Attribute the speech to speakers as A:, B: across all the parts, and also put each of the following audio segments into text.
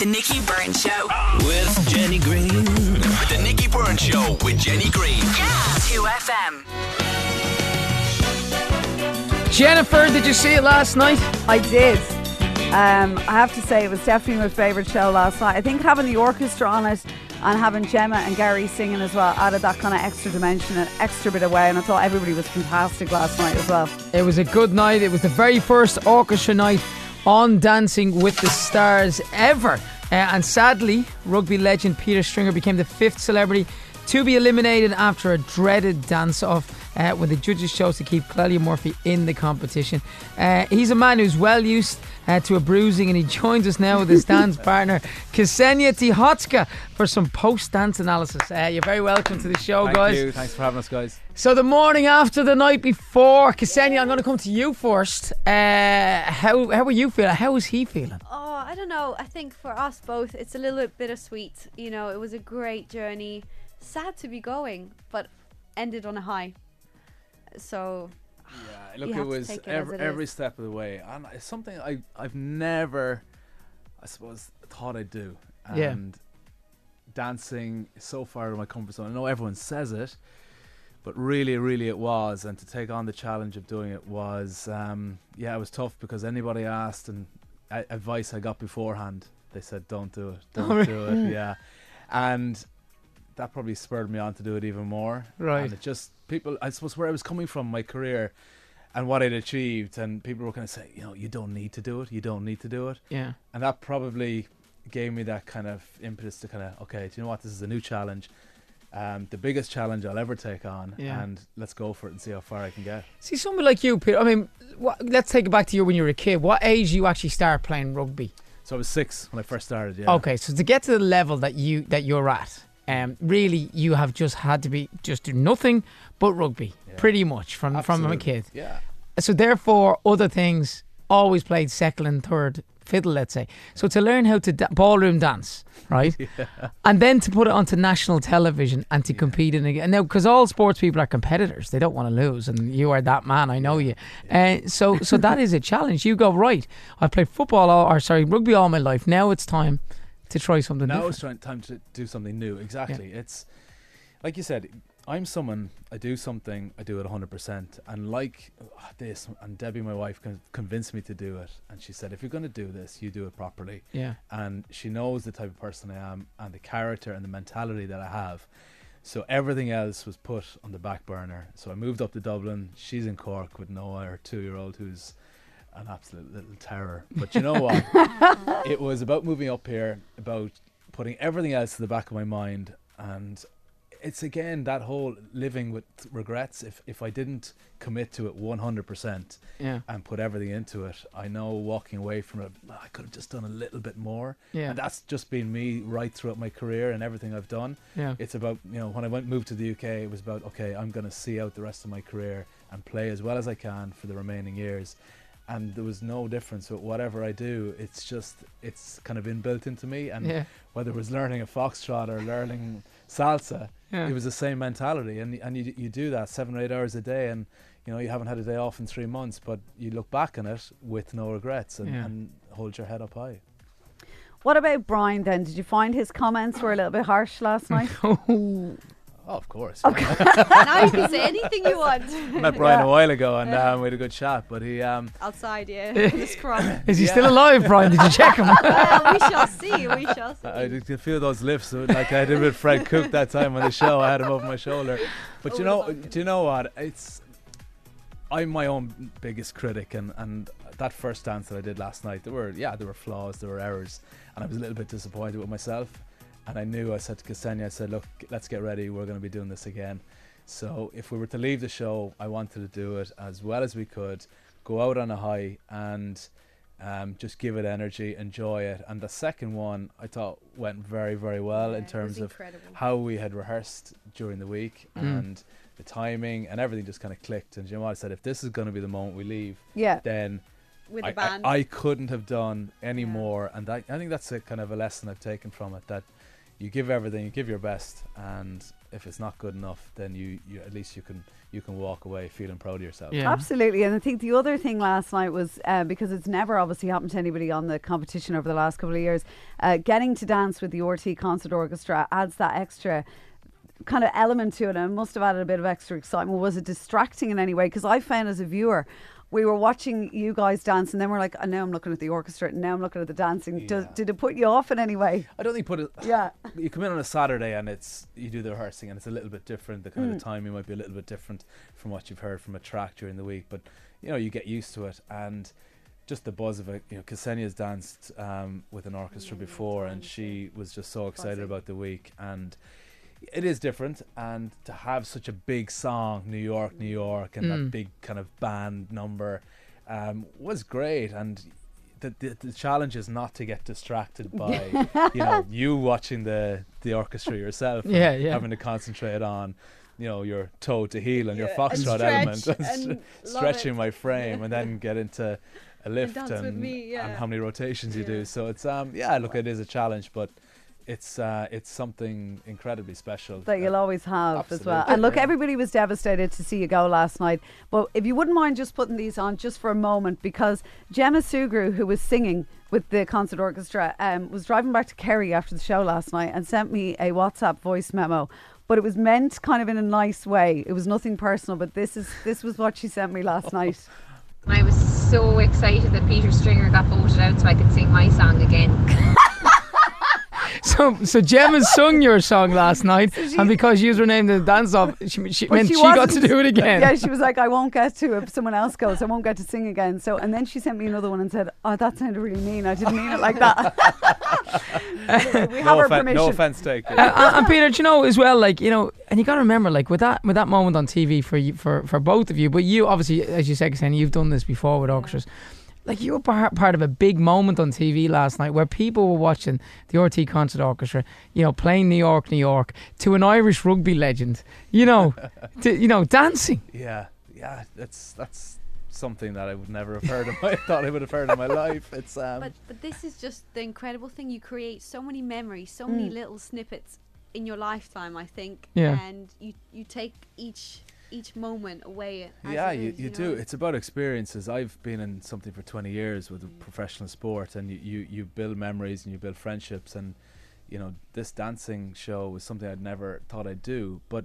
A: The Nicky Byrne Show.
B: With Jenny Greene.
C: The Nicky Byrne Show with Jenny Greene.
A: Yeah. 2FM.
D: Jennifer, did you see it last night?
E: I did. Um, I have to say, it was definitely my favourite show last night. I think having the orchestra on it and having Gemma and Gary singing as well added that kind of extra dimension and extra bit of way. And I thought everybody was fantastic last night as well.
D: It was a good night. It was the very first orchestra night on Dancing with the Stars ever. Uh, and sadly, rugby legend Peter Stringer became the fifth celebrity to be eliminated after a dreaded dance off uh, when the judges chose to keep Clelia Murphy in the competition. Uh, he's a man who's well used uh, to a bruising and he joins us now with his dance partner, Ksenia Zsikhotska, for some post dance analysis. Uh, you're very welcome to the show,
F: Thank
D: guys.
F: you. Thanks for having us, guys.
D: So the morning after the night before, Ksenia, I'm going to come to you first. Uh, how how are you feeling? How is he feeling?
G: Oh, I don't know. I think for us both, it's a little bit bittersweet. You know, it was a great journey. Sad to be going, but ended on a high. So,
F: Yeah, look, it was
G: it
F: every,
G: it
F: every step of the way, and it's something I I've never, I suppose, thought I'd do.
D: Yeah.
F: And dancing is so far out of my comfort zone. I know everyone says it, but really, really, it was. And to take on the challenge of doing it was, um, yeah, it was tough because anybody asked and a- advice I got beforehand, they said, "Don't do it, don't do it." Yeah, and that probably spurred me on to do it even more.
D: Right.
F: And it just people, I suppose, where I was coming from, my career, and what I'd achieved, and people were kind of saying, you know, you don't need to do it, you don't need to do it,
D: Yeah.
F: and that probably gave me that kind of impetus to kind of, okay, do you know what? This is a new challenge. Um, the biggest challenge I'll ever take on,
D: Yeah.
F: and let's go for it and see how far I can get.
D: See, somebody like you, Peter. I mean, what, let's take it back to you when you were a kid. What age you actually start playing rugby?
F: So I was six when I first started. Yeah.
D: Okay, so to get to the level that you that you're at, um, really, you have just had to be just do nothing but rugby,
F: Yeah.
D: pretty much from from a kid.
F: Yeah.
D: So therefore, other things always played second and third fiddle, let's say. So to learn how to da- ballroom dance, right, yeah. and then to put it onto national television and to compete in again. Now, because all sports people are competitors, they don't want to lose, and you are that man. I know you. Uh, so, so that is a challenge. You go right. I played football, all, or sorry, rugby all my life. Now it's time to try something
F: now
D: different.
F: it's trying time to do something new. Exactly. It's like you said. I'm someone. I do something. I do it 100. percent And like uh, this, and Debbie, my wife, con- convinced me to do it. And she said, if you're going to do this, you do it properly.
D: Yeah.
F: And she knows the type of person I am, and the character and the mentality that I have. So everything else was put on the back burner. So I moved up to Dublin. She's in Cork with Noah, her two-year-old, who's an absolute little terror. But you know what? it was about moving up here, about putting everything else to the back of my mind, and it's again that whole living with regrets. If if I didn't commit to it one hundred percent
D: Yeah.
F: and put everything into it, I know walking away from it, ah, I could have just done a little bit more.
D: Yeah.
F: And that's just been me right throughout my career and everything I've done.
D: Yeah.
F: It's about you know when I went moved to the UK, it was about okay, I'm going to see out the rest of my career and play as well as I can for the remaining years. And there was no difference with whatever I do. It's just it's kind of inbuilt into me. And
D: Yeah.
F: whether it was learning a foxtrot or learning salsa,
D: Yeah.
F: it was the same mentality. And and you you do that seven or eight hours a day, and you know you haven't had a day off in three months, but you look back on it with no regrets and,
D: Yeah.
F: and hold your head up high.
E: What about Brian then? Did you find his comments were a little bit harsh last night?
F: Oh, of course.
G: now you can say anything you want.
F: I met Brian a while ago, and um, we had a good chat. But he um,
G: Outside, yeah. in the scrum.
D: Is he still alive, Brian? Did you check him?
G: well, we shall see. We shall see.
F: I did feel those lifts uh, like I did with Fred Cook that time on the show. I had him over my shoulder. But you know, do you know what? It's I'm my own biggest critic, and and that first dance that I did last night, there were yeah, there were flaws, there were errors, and I was a little bit disappointed with myself. And I knew I said to Ksenia, I said, look, let's get ready. We're going to be doing this again. So if we were to leave the show, I wanted to do it as well as we could, go out on a high, and um, just give it energy, enjoy it. And the second one, I thought went very, very well
G: Yeah,
F: in terms of how we had rehearsed during the week
D: Mm.
F: and the timing and everything just kind of clicked. And you know what I said? If this is going to be the moment we leave,
E: Yeah.
F: then
G: With
F: I,
G: the band.
F: I, I couldn't have done any
G: Yeah.
F: more. And that, I think that's a kind of a lesson I've taken from it that, you give everything, you give your best, and if it's not good enough, then you, you at least you can you can walk away feeling proud of yourself.
D: Yeah.
E: Absolutely, and I think the other thing last night was uh, because it's never obviously happened to anybody on the competition over the last couple of years. Uh, getting to dance with the RTÉ Concert Orchestra adds that extra kind of element to it, and must have added a bit of extra excitement. Was it distracting in any way? Because I found as a viewer. We were watching you guys dance, and then we're like, oh, now I'm looking at the orchestra, and now I'm looking at the dancing. Does,
F: Yeah.
E: did it put you off in any way?
F: I don't think put it.
E: Yeah.
F: You come in on a Saturday and it's you do the rehearsing and it's a little bit different. The kind
E: Mm.
F: of the timing might be a little bit different from what you've heard from a track during the week, but you know you get used to it and just the buzz of it. You know, Ksenia's danced um, with an orchestra before and she was just so excited
E: Buzzy.
F: about the week and. It is different, and to have such a big song, New York, New York, and
D: Mm.
F: that big kind of band number um, was great. And the, the the challenge is not to get distracted by you know you watching the the orchestra yourself and
D: Yeah, yeah.
F: having to concentrate on you know your toe to heel and your
G: Yeah, and
F: foxtrot
G: stretch
F: element
G: and
F: and stretching
G: it.
F: my frame and then get into a lift
G: dance
F: and,
G: me, yeah.
F: and how many rotations you
G: Yeah.
F: do so it's um yeah look it is a challenge but it's uh it's something incredibly special
E: that you'll always have as well. And look, everybody was devastated to see you go last night. But if you wouldn't mind just putting these on just for a moment, because Gemma Sugrue, who was singing with the concert orchestra, um, was driving back to Kerry after the show last night and sent me a WhatsApp voice memo. But it was meant kind of in a nice way. It was nothing personal, but this is this was what she sent me last night.
B: I was so excited that Peter Stringer got voted out so I could sing my song again.
D: So, so Gemma sung your song last night, and because you were named the dance off, she, she meant she, got to do it again.
E: Yeah, she was like, I won't get to if someone else goes. I won't get to sing again. So, and then she sent me another one and said, "Oh, that sounded really mean. I didn't mean it like that." Anyway, we have
F: no,
E: her
F: offen-
E: permission.
F: no offense taken
D: Uh, and, and Peter, do you know as well, like you know, and you got to remember, like with that with that moment on TV for you, for for both of you, but you obviously, as you said, Ksenia, you've done this before with orchestras. Like you were part, part of a big moment on TV last night where people were watching the RTÉ Concert Orchestra, you know, playing New York, New York to an Irish rugby legend, you know, to, you know, dancing.
F: yeah yeah that's that's something that I would never have heard of I thought I would have heard in my life it's um
G: But but this is just the incredible thing. You create so many memories, so many
E: Mm.
G: little snippets in your lifetime. I think.
D: Yeah.
G: And you you take each each moment away. As
F: yeah,
G: it
F: you,
G: is,
F: you,
G: know?
F: do. It's about experiences. I've been in something for 20 years with a professional sport, and you, you, you build memories and you build friendships. And, you know, this dancing show was something I'd never thought I'd do. But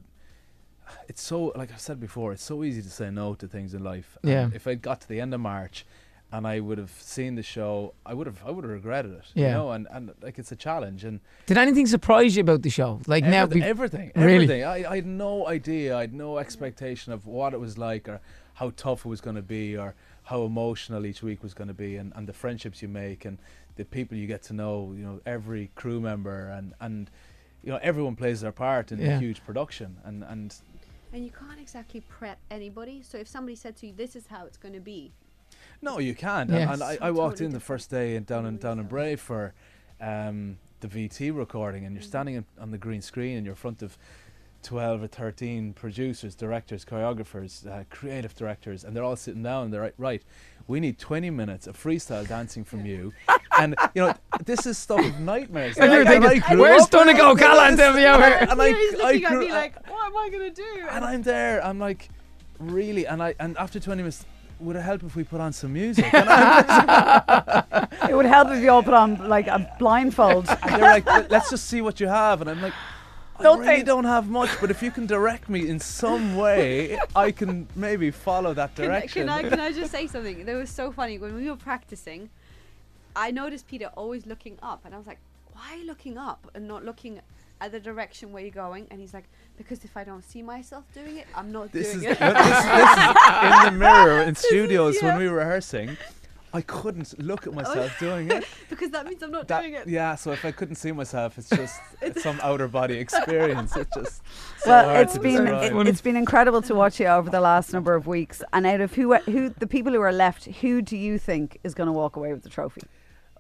F: it's so, like I've said before, it's so easy to say no to things in life. And
D: Yeah.
F: If I'd got to the end of March and I would have seen the show, I would have I would have regretted it.
D: Yeah.
F: You know, and, and like it's a challenge. And
D: Did anything surprise you about the show? Like now,
F: everything,
D: be-
F: everything,
D: Really?
F: everything. I, I had no idea. I had no expectation of what it was like, or how tough it was going to be, or how emotional each week was going to be, and, and the friendships you make, and the people you get to know. You know, every crew member, and and you know everyone plays their part in
D: Yeah.
F: a huge production, and and
G: And you can't exactly prep anybody. So if somebody said to you, "This is how it's going to be,"
F: No, you can't.
D: Yes.
F: And, and I, I walked
G: totally
F: in the first day and down in down in Bray for um, the VT recording, and you're standing in, on the green screen, and you're in front of twelve or thirteen producers, directors, choreographers, uh, creative directors, and they're all sitting down. And they're like, right, we need twenty minutes of freestyle dancing from you, and you know this is stuff of nightmares.
D: And you're
F: I- I
D: thinking,
F: grew
D: where's
F: up with
D: Donegal
F: it.
D: Callan down the hour?
F: And I,
G: he's
F: I
G: looking at
F: grew-
G: me
F: I-
G: like, "What am I going to do?"
F: and I'm there. I'm like, really? And I and after 20 minutes, would it help if we put on some music?
E: It would help if you all put on like a blindfold.
F: and they're like, "Let- let's just see what you have. And I'm like, I really
E: Nothing.
F: don't have much, but if you can direct me in some way, I can maybe follow that
G: Can, I-
F: direction.
G: can I can I just say something? That was so funny when we were practicing. I noticed Peter always looking up, and I was like, "Why are you looking up and not looking at the direction where you're going?" And he's like, "Because if I don't see myself doing it, I'm not
F: this
G: doing
F: no,
G: it."
F: this, this is in the mirror in studios when
G: yeah.
F: we were rehearsing. I couldn't look at oh, myself doing it.
G: because that means I'm not
F: That-
G: doing it.
F: yeah, so if I couldn't see myself, it's just it's some outer body experience. It's just so
E: well,
F: hard
E: it's
F: to
E: been
F: describe.
E: it, has been incredible to watch you over the last number of weeks. And out of who who the people who are left, who do you think is going to walk away with the trophy?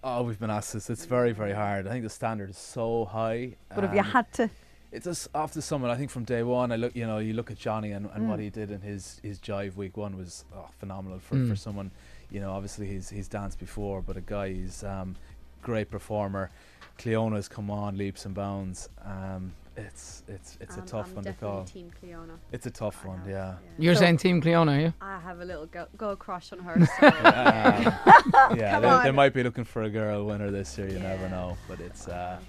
F: Oh, we've been asked this. It's very, very hard. I think the standard is so high.
E: But if you
F: um,
E: had to,
F: it's just after someone. I think from day one, I look. You know, you look at Johnny and, and
E: Mm.
F: what he did in his his jive week one was oh, phenomenal for,
D: Mm.
F: for someone. You know, obviously he's he's danced before, but a guy he's um, great performer. Cliona's come on leaps and bounds. Um, it's it's it's a tough
G: I'm
F: one to call.
G: Team Cliona.
F: It's a tough
G: I
F: one,
G: have,
F: yeah.
D: You're
E: So-
D: saying Team Cliona, are you?
G: I have a little girl, girl crush on her. So
F: Um, yeah, they, they might be looking for a girl winner this year. You never know, but it's uh,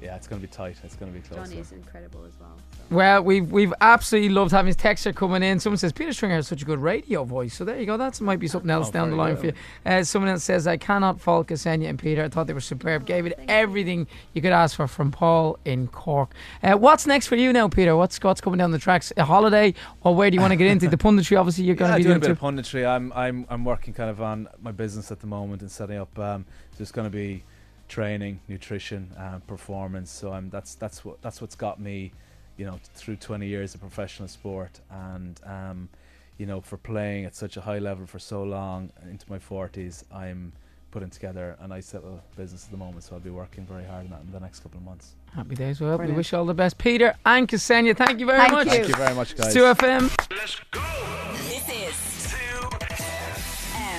F: yeah, it's going to be tight. It's going to be close.
G: Johnny is incredible as well. So.
D: Well, we've we've absolutely loved having his texture coming in. Someone says Peter Stringer has such a good radio voice. So there you go. That might be something else
F: Oh,
D: down the line
F: good.
D: for you. Uh, someone else says I cannot fault Ksenia and Peter. I thought they were superb. Gave it
G: thank you.
D: everything you could ask for from Paul in Cork. Uh, what's next for you now, Peter? What's what's coming down the tracks? A holiday, or where do you want to get into the punditry? Obviously, you're going
F: yeah,
D: to be
F: doing a
D: doing
F: bit of punditry. I'm I'm I'm working kind of on my business at the moment and setting up. Um, there's going to be training, nutrition, uh, performance. So I'm that's that's what that's what's got me, you know, through 20 years of professional sport and um, you know, for playing at such a high level for so long into my 40s, I'm putting together a nice little business at the moment. So I'll be working very hard on that in the next couple of months.
D: Happy days. Well, we wish you all the best, Peter and Ksenia. Thank you very
E: Thank
D: much.
E: you.
F: Thank you very much, guys.
D: It's 2FM.
C: Let's go.
A: This is
C: 2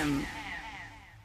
A: M.